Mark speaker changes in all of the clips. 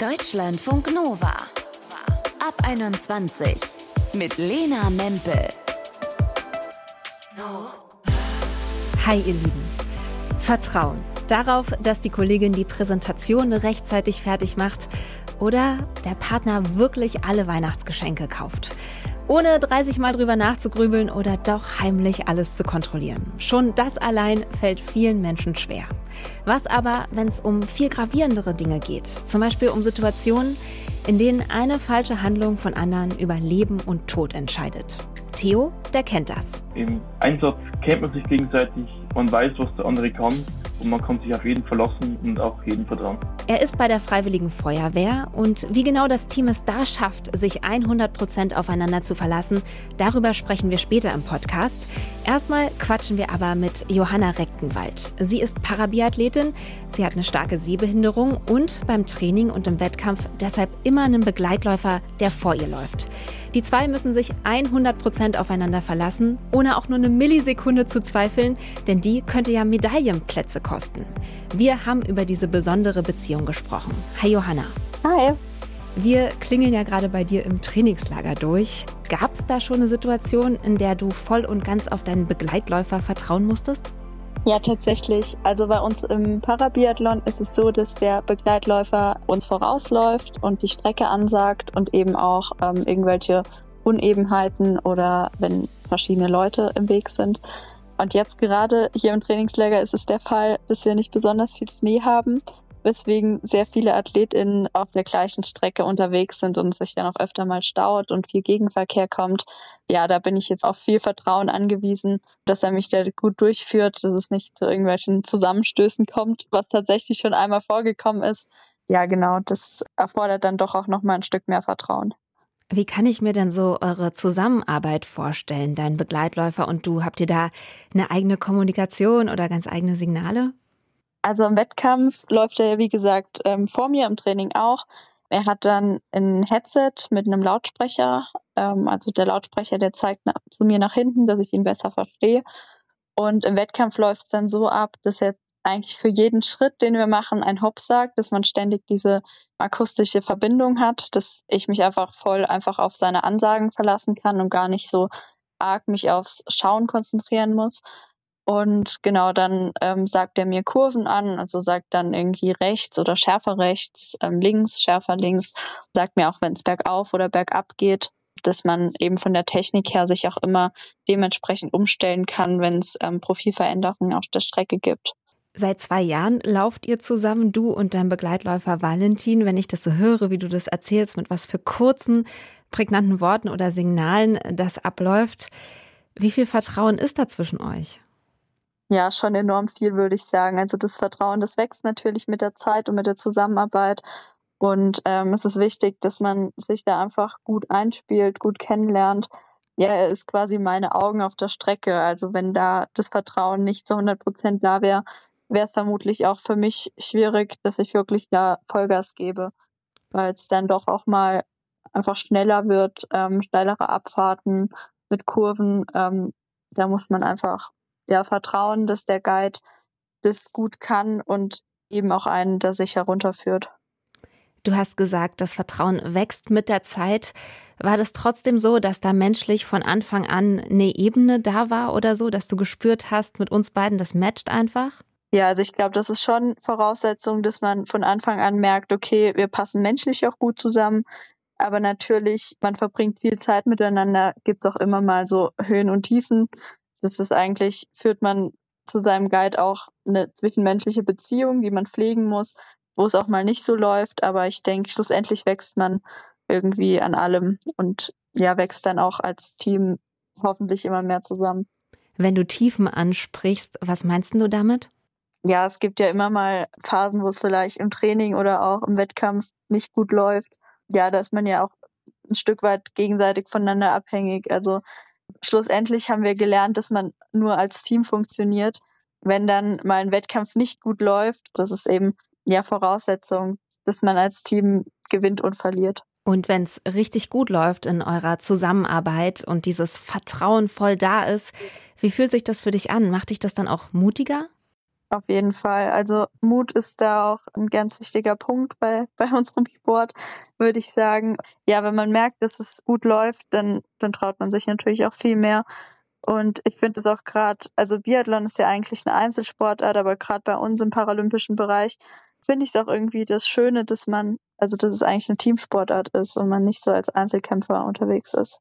Speaker 1: Deutschlandfunk Nova. Ab 21 mit Lena Mempel.
Speaker 2: Hi ihr Lieben. Vertrauen. Darauf, dass die Kollegin die Präsentation rechtzeitig fertig macht oder der Partner wirklich alle Weihnachtsgeschenke kauft ohne 30 Mal drüber nachzugrübeln oder doch heimlich alles zu kontrollieren. Schon das allein fällt vielen Menschen schwer. Was aber, wenn es um viel gravierendere Dinge geht, zum Beispiel um Situationen, in denen eine falsche Handlung von anderen über Leben und Tod entscheidet? Theo, der kennt das.
Speaker 3: Im Einsatz kennt man sich gegenseitig, man weiß, was der andere kann und man kann sich auf jeden verlassen und auch jeden vertrauen.
Speaker 2: Er ist bei der Freiwilligen Feuerwehr und wie genau das Team es da schafft, sich 100 Prozent aufeinander zu verlassen, darüber sprechen wir später im Podcast. Erstmal quatschen wir aber mit Johanna Rechtenwald. Sie ist Parabiathletin, sie hat eine starke Sehbehinderung und beim Training und im Wettkampf deshalb immer einen Begleitläufer, der vor ihr läuft. Die zwei müssen sich 100% aufeinander verlassen, ohne auch nur eine Millisekunde zu zweifeln, denn die könnte ja Medaillenplätze kosten. Wir haben über diese besondere Beziehung gesprochen. Hi Johanna.
Speaker 4: Hi.
Speaker 2: Wir klingeln ja gerade bei dir im Trainingslager durch. Gab es da schon eine Situation, in der du voll und ganz auf deinen Begleitläufer vertrauen musstest?
Speaker 4: Ja, tatsächlich. Also bei uns im Parabiathlon ist es so, dass der Begleitläufer uns vorausläuft und die Strecke ansagt und eben auch ähm, irgendwelche Unebenheiten oder wenn verschiedene Leute im Weg sind. Und jetzt gerade hier im Trainingslager ist es der Fall, dass wir nicht besonders viel Schnee haben weswegen sehr viele AthletInnen auf der gleichen Strecke unterwegs sind und sich dann auch öfter mal staut und viel Gegenverkehr kommt. Ja, da bin ich jetzt auf viel Vertrauen angewiesen, dass er mich da gut durchführt, dass es nicht zu irgendwelchen Zusammenstößen kommt, was tatsächlich schon einmal vorgekommen ist. Ja, genau, das erfordert dann doch auch nochmal ein Stück mehr Vertrauen.
Speaker 2: Wie kann ich mir denn so eure Zusammenarbeit vorstellen, dein Begleitläufer und du? Habt ihr da eine eigene Kommunikation oder ganz eigene Signale?
Speaker 4: Also im Wettkampf läuft er ja, wie gesagt, ähm, vor mir im Training auch. Er hat dann ein Headset mit einem Lautsprecher. Ähm, also der Lautsprecher, der zeigt nach, zu mir nach hinten, dass ich ihn besser verstehe. Und im Wettkampf läuft es dann so ab, dass er eigentlich für jeden Schritt, den wir machen, ein Hop sagt, dass man ständig diese akustische Verbindung hat, dass ich mich einfach voll einfach auf seine Ansagen verlassen kann und gar nicht so arg mich aufs Schauen konzentrieren muss. Und genau, dann ähm, sagt er mir Kurven an, also sagt dann irgendwie rechts oder schärfer rechts, ähm, links, schärfer links, sagt mir auch, wenn es bergauf oder bergab geht, dass man eben von der Technik her sich auch immer dementsprechend umstellen kann, wenn es ähm, Profilveränderungen auf der Strecke gibt.
Speaker 2: Seit zwei Jahren lauft ihr zusammen, du und dein Begleitläufer Valentin. Wenn ich das so höre, wie du das erzählst, mit was für kurzen, prägnanten Worten oder Signalen das abläuft, wie viel Vertrauen ist da zwischen euch?
Speaker 4: Ja, schon enorm viel, würde ich sagen. Also das Vertrauen, das wächst natürlich mit der Zeit und mit der Zusammenarbeit. Und ähm, es ist wichtig, dass man sich da einfach gut einspielt, gut kennenlernt. Ja, er ist quasi meine Augen auf der Strecke. Also wenn da das Vertrauen nicht zu 100 Prozent da wäre, wäre es vermutlich auch für mich schwierig, dass ich wirklich da Vollgas gebe, weil es dann doch auch mal einfach schneller wird, ähm, steilere Abfahrten mit Kurven. Ähm, da muss man einfach ja, vertrauen, dass der Guide das gut kann und eben auch einen da sich herunterführt.
Speaker 2: Du hast gesagt, das Vertrauen wächst mit der Zeit. War das trotzdem so, dass da menschlich von Anfang an eine Ebene da war oder so, dass du gespürt hast, mit uns beiden, das matcht einfach?
Speaker 4: Ja, also ich glaube, das ist schon Voraussetzung, dass man von Anfang an merkt, okay, wir passen menschlich auch gut zusammen. Aber natürlich, man verbringt viel Zeit miteinander, gibt es auch immer mal so Höhen und Tiefen. Das ist eigentlich, führt man zu seinem Guide auch eine zwischenmenschliche Beziehung, die man pflegen muss, wo es auch mal nicht so läuft. Aber ich denke, schlussendlich wächst man irgendwie an allem und ja, wächst dann auch als Team hoffentlich immer mehr zusammen.
Speaker 2: Wenn du Tiefen ansprichst, was meinst du damit?
Speaker 4: Ja, es gibt ja immer mal Phasen, wo es vielleicht im Training oder auch im Wettkampf nicht gut läuft. Ja, da ist man ja auch ein Stück weit gegenseitig voneinander abhängig. Also schlussendlich haben wir gelernt, dass man nur als Team funktioniert. Wenn dann mal ein Wettkampf nicht gut läuft, das ist eben ja Voraussetzung, dass man als Team gewinnt und verliert.
Speaker 2: Und wenn es richtig gut läuft in eurer Zusammenarbeit und dieses Vertrauen voll da ist, wie fühlt sich das für dich an? Macht dich das dann auch mutiger?
Speaker 4: Auf jeden Fall. Also Mut ist da auch ein ganz wichtiger Punkt bei, bei unserem Sport, würde ich sagen. Ja, wenn man merkt, dass es gut läuft, dann, dann traut man sich natürlich auch viel mehr. Und ich finde es auch gerade, also Biathlon ist ja eigentlich eine Einzelsportart, aber gerade bei uns im paralympischen Bereich finde ich es auch irgendwie das Schöne, dass man, also dass es eigentlich eine Teamsportart ist und man nicht so als Einzelkämpfer unterwegs ist.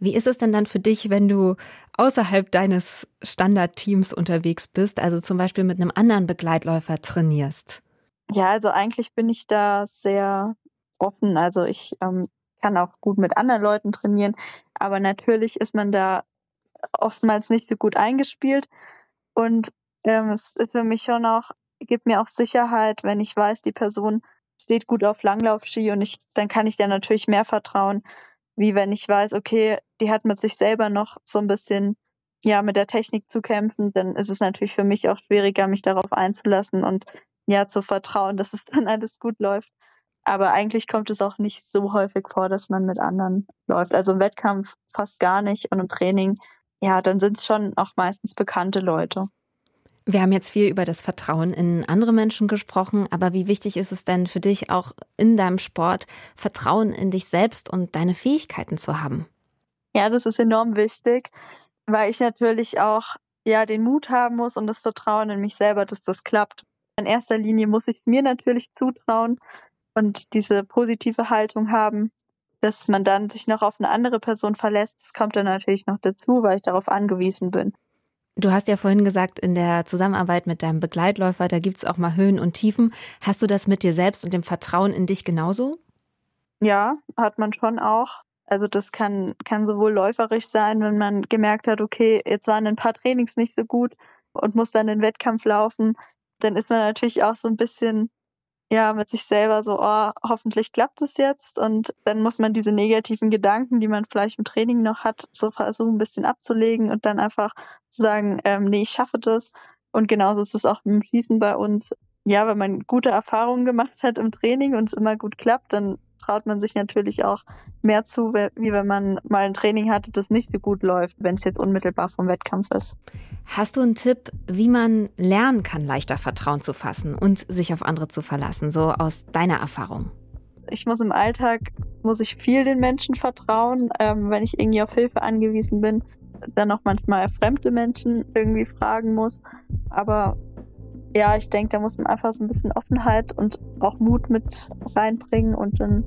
Speaker 2: Wie ist es denn dann für dich, wenn du außerhalb deines Standardteams unterwegs bist, also zum Beispiel mit einem anderen Begleitläufer trainierst?
Speaker 4: Ja, also eigentlich bin ich da sehr offen. Also ich ähm, kann auch gut mit anderen Leuten trainieren, aber natürlich ist man da oftmals nicht so gut eingespielt. Und ähm, es ist für mich schon auch, gibt mir auch Sicherheit, wenn ich weiß, die Person steht gut auf Langlaufski und ich, dann kann ich der natürlich mehr vertrauen, wie wenn ich weiß, okay, die hat mit sich selber noch so ein bisschen ja mit der Technik zu kämpfen, dann ist es natürlich für mich auch schwieriger, mich darauf einzulassen und ja zu vertrauen, dass es dann alles gut läuft. Aber eigentlich kommt es auch nicht so häufig vor, dass man mit anderen läuft. Also im Wettkampf fast gar nicht und im Training, ja, dann sind es schon auch meistens bekannte Leute.
Speaker 2: Wir haben jetzt viel über das Vertrauen in andere Menschen gesprochen, aber wie wichtig ist es denn für dich auch in deinem Sport, Vertrauen in dich selbst und deine Fähigkeiten zu haben?
Speaker 4: Ja, das ist enorm wichtig, weil ich natürlich auch ja den Mut haben muss und das Vertrauen in mich selber, dass das klappt. In erster Linie muss ich es mir natürlich zutrauen und diese positive Haltung haben, dass man dann sich noch auf eine andere Person verlässt. Das kommt dann natürlich noch dazu, weil ich darauf angewiesen bin.
Speaker 2: Du hast ja vorhin gesagt, in der Zusammenarbeit mit deinem Begleitläufer, da gibt es auch mal Höhen und Tiefen. Hast du das mit dir selbst und dem Vertrauen in dich genauso?
Speaker 4: Ja, hat man schon auch. Also das kann, kann sowohl läuferisch sein, wenn man gemerkt hat, okay, jetzt waren ein paar Trainings nicht so gut und muss dann den Wettkampf laufen. Dann ist man natürlich auch so ein bisschen ja, mit sich selber so, oh, hoffentlich klappt es jetzt. Und dann muss man diese negativen Gedanken, die man vielleicht im Training noch hat, so versuchen, ein bisschen abzulegen und dann einfach sagen, ähm, nee, ich schaffe das. Und genauso ist es auch im Schießen bei uns. Ja, wenn man gute Erfahrungen gemacht hat im Training und es immer gut klappt, dann traut man sich natürlich auch mehr zu, wie wenn man mal ein Training hatte, das nicht so gut läuft, wenn es jetzt unmittelbar vom Wettkampf ist.
Speaker 2: Hast du einen Tipp, wie man lernen kann, leichter Vertrauen zu fassen und sich auf andere zu verlassen, so aus deiner Erfahrung?
Speaker 4: Ich muss im Alltag, muss ich viel den Menschen vertrauen, ähm, wenn ich irgendwie auf Hilfe angewiesen bin, dann auch manchmal fremde Menschen irgendwie fragen muss. Aber ja, ich denke, da muss man einfach so ein bisschen Offenheit und auch Mut mit reinbringen und dann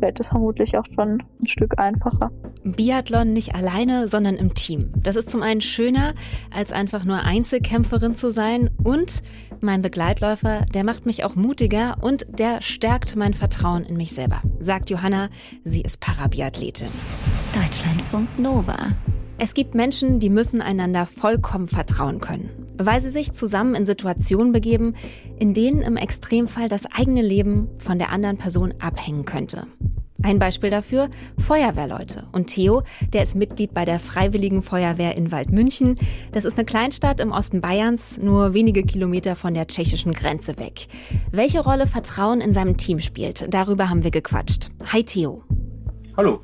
Speaker 4: fällt es vermutlich auch schon ein Stück einfacher.
Speaker 2: Biathlon nicht alleine, sondern im Team. Das ist zum einen schöner, als einfach nur Einzelkämpferin zu sein und mein Begleitläufer, der macht mich auch mutiger und der stärkt mein Vertrauen in mich selber, sagt Johanna. Sie ist Parabiathletin.
Speaker 1: Deutschlandfunk Nova.
Speaker 2: Es gibt Menschen, die müssen einander vollkommen vertrauen können, weil sie sich zusammen in Situationen begeben, in denen im Extremfall das eigene Leben von der anderen Person abhängen könnte. Ein Beispiel dafür Feuerwehrleute. Und Theo, der ist Mitglied bei der Freiwilligen Feuerwehr in Waldmünchen. Das ist eine Kleinstadt im Osten Bayerns, nur wenige Kilometer von der tschechischen Grenze weg. Welche Rolle Vertrauen in seinem Team spielt, darüber haben wir gequatscht. Hi Theo.
Speaker 3: Hallo.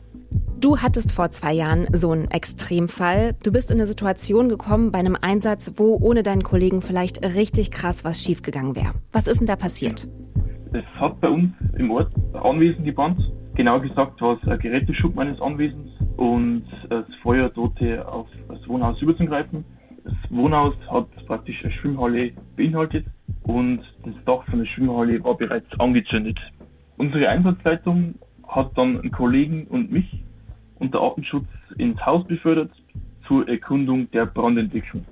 Speaker 2: Du hattest vor zwei Jahren so einen Extremfall. Du bist in eine Situation gekommen bei einem Einsatz, wo ohne deinen Kollegen vielleicht richtig krass was schiefgegangen wäre. Was ist denn da passiert?
Speaker 3: Es hat bei uns im Ort Anwesen gebrannt. Genau gesagt war es ein Geräteschub meines Anwesens und das Feuer drohte auf das Wohnhaus überzugreifen. Das Wohnhaus hat praktisch eine Schwimmhalle beinhaltet und das Dach von der Schwimmhalle war bereits angezündet. Unsere Einsatzleitung hat dann einen Kollegen und mich unter Artenschutz ins Haus befördert zur Erkundung der Brandentwicklung.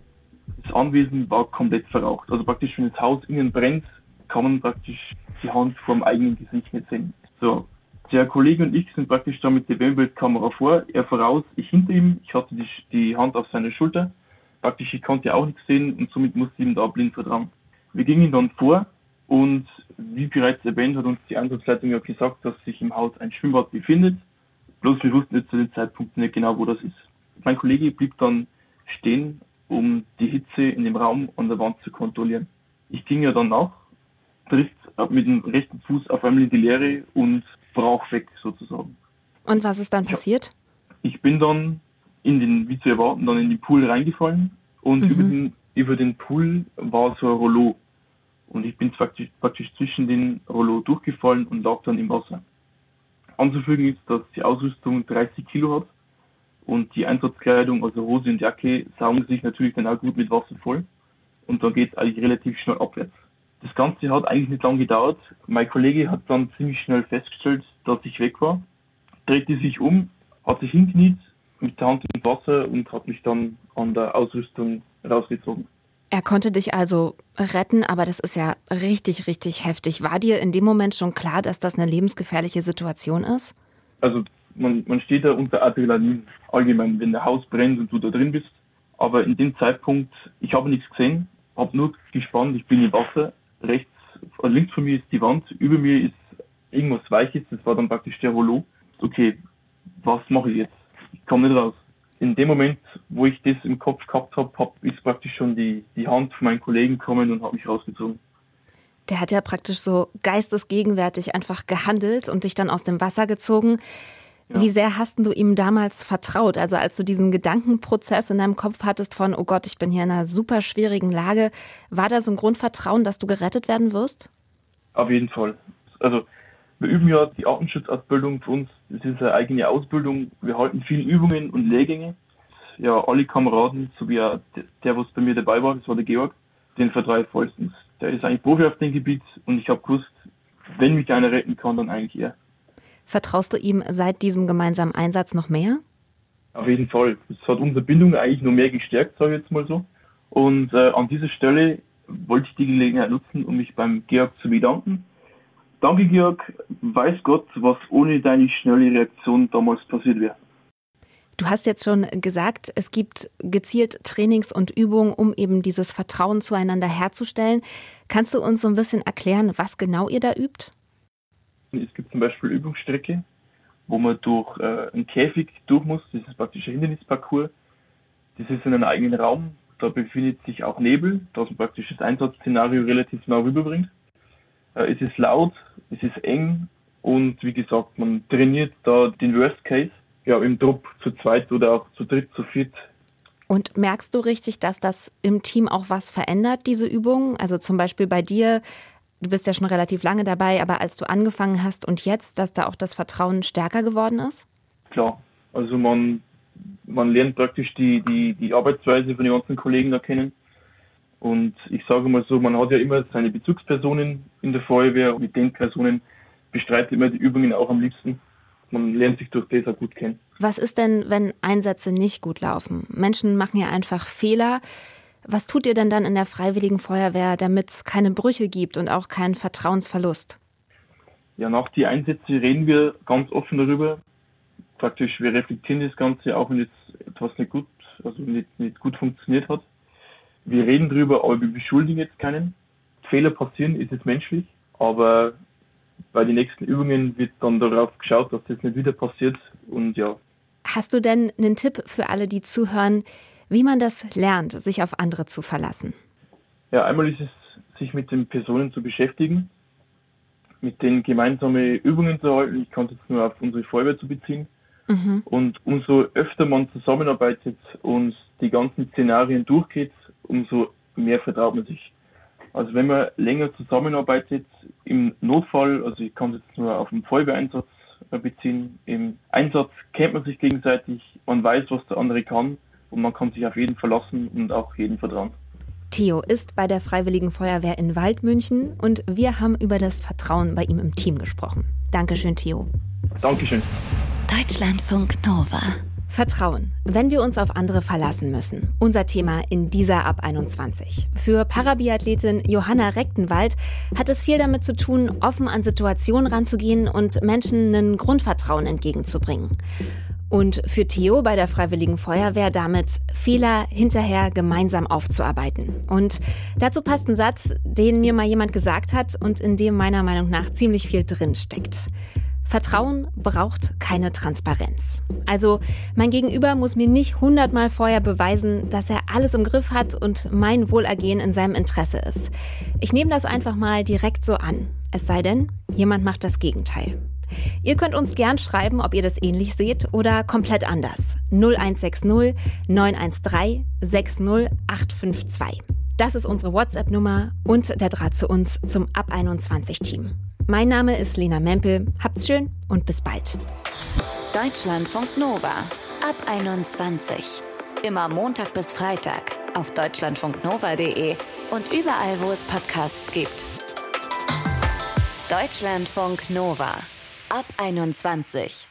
Speaker 3: Das Anwesen war komplett verraucht. Also praktisch, wenn das Haus innen brennt, kann man praktisch die Hand vor dem eigenen Gesicht nicht sehen. So, der Kollege und ich sind praktisch da mit der Wärmebildkamera vor, er voraus, ich hinter ihm. Ich hatte die, die Hand auf seiner Schulter. Praktisch, ich konnte auch nichts sehen und somit musste ich ihm da blind vertrauen. Wir gingen dann vor und wie bereits erwähnt hat uns die Einsatzleitung ja gesagt, dass sich im Haus ein Schwimmbad befindet. Bloß wir wussten jetzt zu dem Zeitpunkt nicht genau, wo das ist. Mein Kollege blieb dann stehen, um die Hitze in dem Raum an der Wand zu kontrollieren. Ich ging ja dann nach, trifft mit dem rechten Fuß auf einmal in die Leere und brach weg sozusagen.
Speaker 2: Und was ist dann passiert?
Speaker 3: Ich bin dann in den, wie zu erwarten, dann in den Pool reingefallen und mhm. über den über den Pool war so ein Rollo. Und ich bin praktisch, praktisch zwischen den Rollo durchgefallen und lag dann im Wasser. Anzufügen ist, dass die Ausrüstung 30 Kilo hat und die Einsatzkleidung, also Hose und Jacke, saugen sich natürlich dann auch gut mit Wasser voll. Und dann geht es eigentlich relativ schnell abwärts. Das Ganze hat eigentlich nicht lange gedauert. Mein Kollege hat dann ziemlich schnell festgestellt, dass ich weg war, drehte sich um, hat sich hinkniet mit der Hand ins Wasser und hat mich dann an der Ausrüstung rausgezogen.
Speaker 2: Er konnte dich also retten, aber das ist ja richtig, richtig heftig. War dir in dem Moment schon klar, dass das eine lebensgefährliche Situation ist?
Speaker 3: Also man, man steht da unter Adrenalin allgemein, wenn der Haus brennt und du da drin bist. Aber in dem Zeitpunkt, ich habe nichts gesehen, habe nur gespannt, ich bin im Wasser. Rechts, links von mir ist die Wand, über mir ist irgendwas Weiches, das war dann praktisch der Rollo. Okay, was mache ich jetzt? Ich komme nicht raus in dem Moment, wo ich das im Kopf gehabt habe, hab, ist praktisch schon die, die Hand von meinen Kollegen gekommen und hat mich rausgezogen.
Speaker 2: Der hat ja praktisch so geistesgegenwärtig einfach gehandelt und dich dann aus dem Wasser gezogen. Ja. Wie sehr hast du ihm damals vertraut? Also als du diesen Gedankenprozess in deinem Kopf hattest von, oh Gott, ich bin hier in einer super schwierigen Lage, war da so ein Grundvertrauen, dass du gerettet werden wirst?
Speaker 3: Auf jeden Fall. Also wir üben ja die Artenschutzausbildung für uns. Das ist eine eigene Ausbildung. Wir halten viele Übungen und Lehrgänge. Ja, alle Kameraden, so wie auch der, was bei mir dabei war, das war der Georg, den vertraue ich vollstens. Der ist eigentlich Profi auf dem Gebiet und ich habe gewusst, wenn mich einer retten kann, dann eigentlich er.
Speaker 2: Vertraust du ihm seit diesem gemeinsamen Einsatz noch mehr?
Speaker 3: Auf jeden Fall. Das hat unsere Bindung eigentlich noch mehr gestärkt, sage ich jetzt mal so. Und äh, an dieser Stelle wollte ich die Gelegenheit nutzen, um mich beim Georg zu bedanken Danke, Georg. Weiß Gott, was ohne deine schnelle Reaktion damals passiert wäre.
Speaker 2: Du hast jetzt schon gesagt, es gibt gezielt Trainings und Übungen, um eben dieses Vertrauen zueinander herzustellen. Kannst du uns so ein bisschen erklären, was genau ihr da übt?
Speaker 3: Es gibt zum Beispiel Übungsstrecke, wo man durch äh, einen Käfig durch muss. Das ist praktisch ein Hindernisparcours. Das ist in einem eigenen Raum. Da befindet sich auch Nebel, dass man praktisch das Einsatzszenario relativ nah rüberbringt. Äh, es ist laut, es ist eng und wie gesagt, man trainiert da den Worst Case, ja, im Trupp zu zweit oder auch zu dritt, zu viert.
Speaker 2: Und merkst du richtig, dass das im Team auch was verändert, diese Übungen? Also zum Beispiel bei dir, du bist ja schon relativ lange dabei, aber als du angefangen hast und jetzt, dass da auch das Vertrauen stärker geworden ist?
Speaker 3: Klar, also man, man lernt praktisch die, die, die Arbeitsweise von den ganzen Kollegen da kennen. Und ich sage mal so, man hat ja immer seine Bezugspersonen in der Feuerwehr. Mit den Personen bestreitet man die Übungen auch am liebsten. Man lernt sich durch das auch gut kennen.
Speaker 2: Was ist denn, wenn Einsätze nicht gut laufen? Menschen machen ja einfach Fehler. Was tut ihr denn dann in der Freiwilligen Feuerwehr, damit es keine Brüche gibt und auch keinen Vertrauensverlust?
Speaker 3: Ja, nach die Einsätze reden wir ganz offen darüber. Praktisch, wir reflektieren das Ganze, auch wenn jetzt etwas nicht gut, also nicht, nicht gut funktioniert hat wir reden drüber, aber wir beschuldigen jetzt keinen. Fehler passieren, ist es menschlich, aber bei den nächsten Übungen wird dann darauf geschaut, dass das nicht wieder passiert und ja.
Speaker 2: Hast du denn einen Tipp für alle, die zuhören, wie man das lernt, sich auf andere zu verlassen?
Speaker 3: Ja, einmal ist es, sich mit den Personen zu beschäftigen, mit denen gemeinsame Übungen zu halten. Ich kann es jetzt nur auf unsere Feuerwehr zu beziehen. Mhm. Und umso öfter man zusammenarbeitet und die ganzen Szenarien durchgeht, umso mehr vertraut man sich. Also wenn man länger zusammenarbeitet, im Notfall, also ich kann es jetzt nur auf den Feuerwehreinsatz beziehen, im Einsatz kennt man sich gegenseitig, man weiß, was der andere kann und man kann sich auf jeden verlassen und auch jeden vertrauen.
Speaker 2: Theo ist bei der Freiwilligen Feuerwehr in Waldmünchen und wir haben über das Vertrauen bei ihm im Team gesprochen. Dankeschön, Theo.
Speaker 3: Dankeschön.
Speaker 1: Deutschlandfunk Nova.
Speaker 2: Vertrauen, wenn wir uns auf andere verlassen müssen. Unser Thema in dieser Ab 21. Für Parabiathletin Johanna Rechtenwald hat es viel damit zu tun, offen an Situationen ranzugehen und Menschen ein Grundvertrauen entgegenzubringen. Und für Theo bei der Freiwilligen Feuerwehr damit Fehler hinterher gemeinsam aufzuarbeiten. Und dazu passt ein Satz, den mir mal jemand gesagt hat und in dem meiner Meinung nach ziemlich viel drin steckt. Vertrauen braucht keine Transparenz. Also mein Gegenüber muss mir nicht hundertmal vorher beweisen, dass er alles im Griff hat und mein Wohlergehen in seinem Interesse ist. Ich nehme das einfach mal direkt so an. Es sei denn, jemand macht das Gegenteil. Ihr könnt uns gern schreiben, ob ihr das ähnlich seht oder komplett anders. 0160 913 60852. Das ist unsere WhatsApp-Nummer und der Draht zu uns zum Ab 21 Team. Mein Name ist Lena Mempel. Habt's schön und bis bald.
Speaker 1: Deutschlandfunk Nova. Ab 21. Immer Montag bis Freitag auf deutschlandfunknova.de und überall, wo es Podcasts gibt. Deutschlandfunk Nova. Ab 21.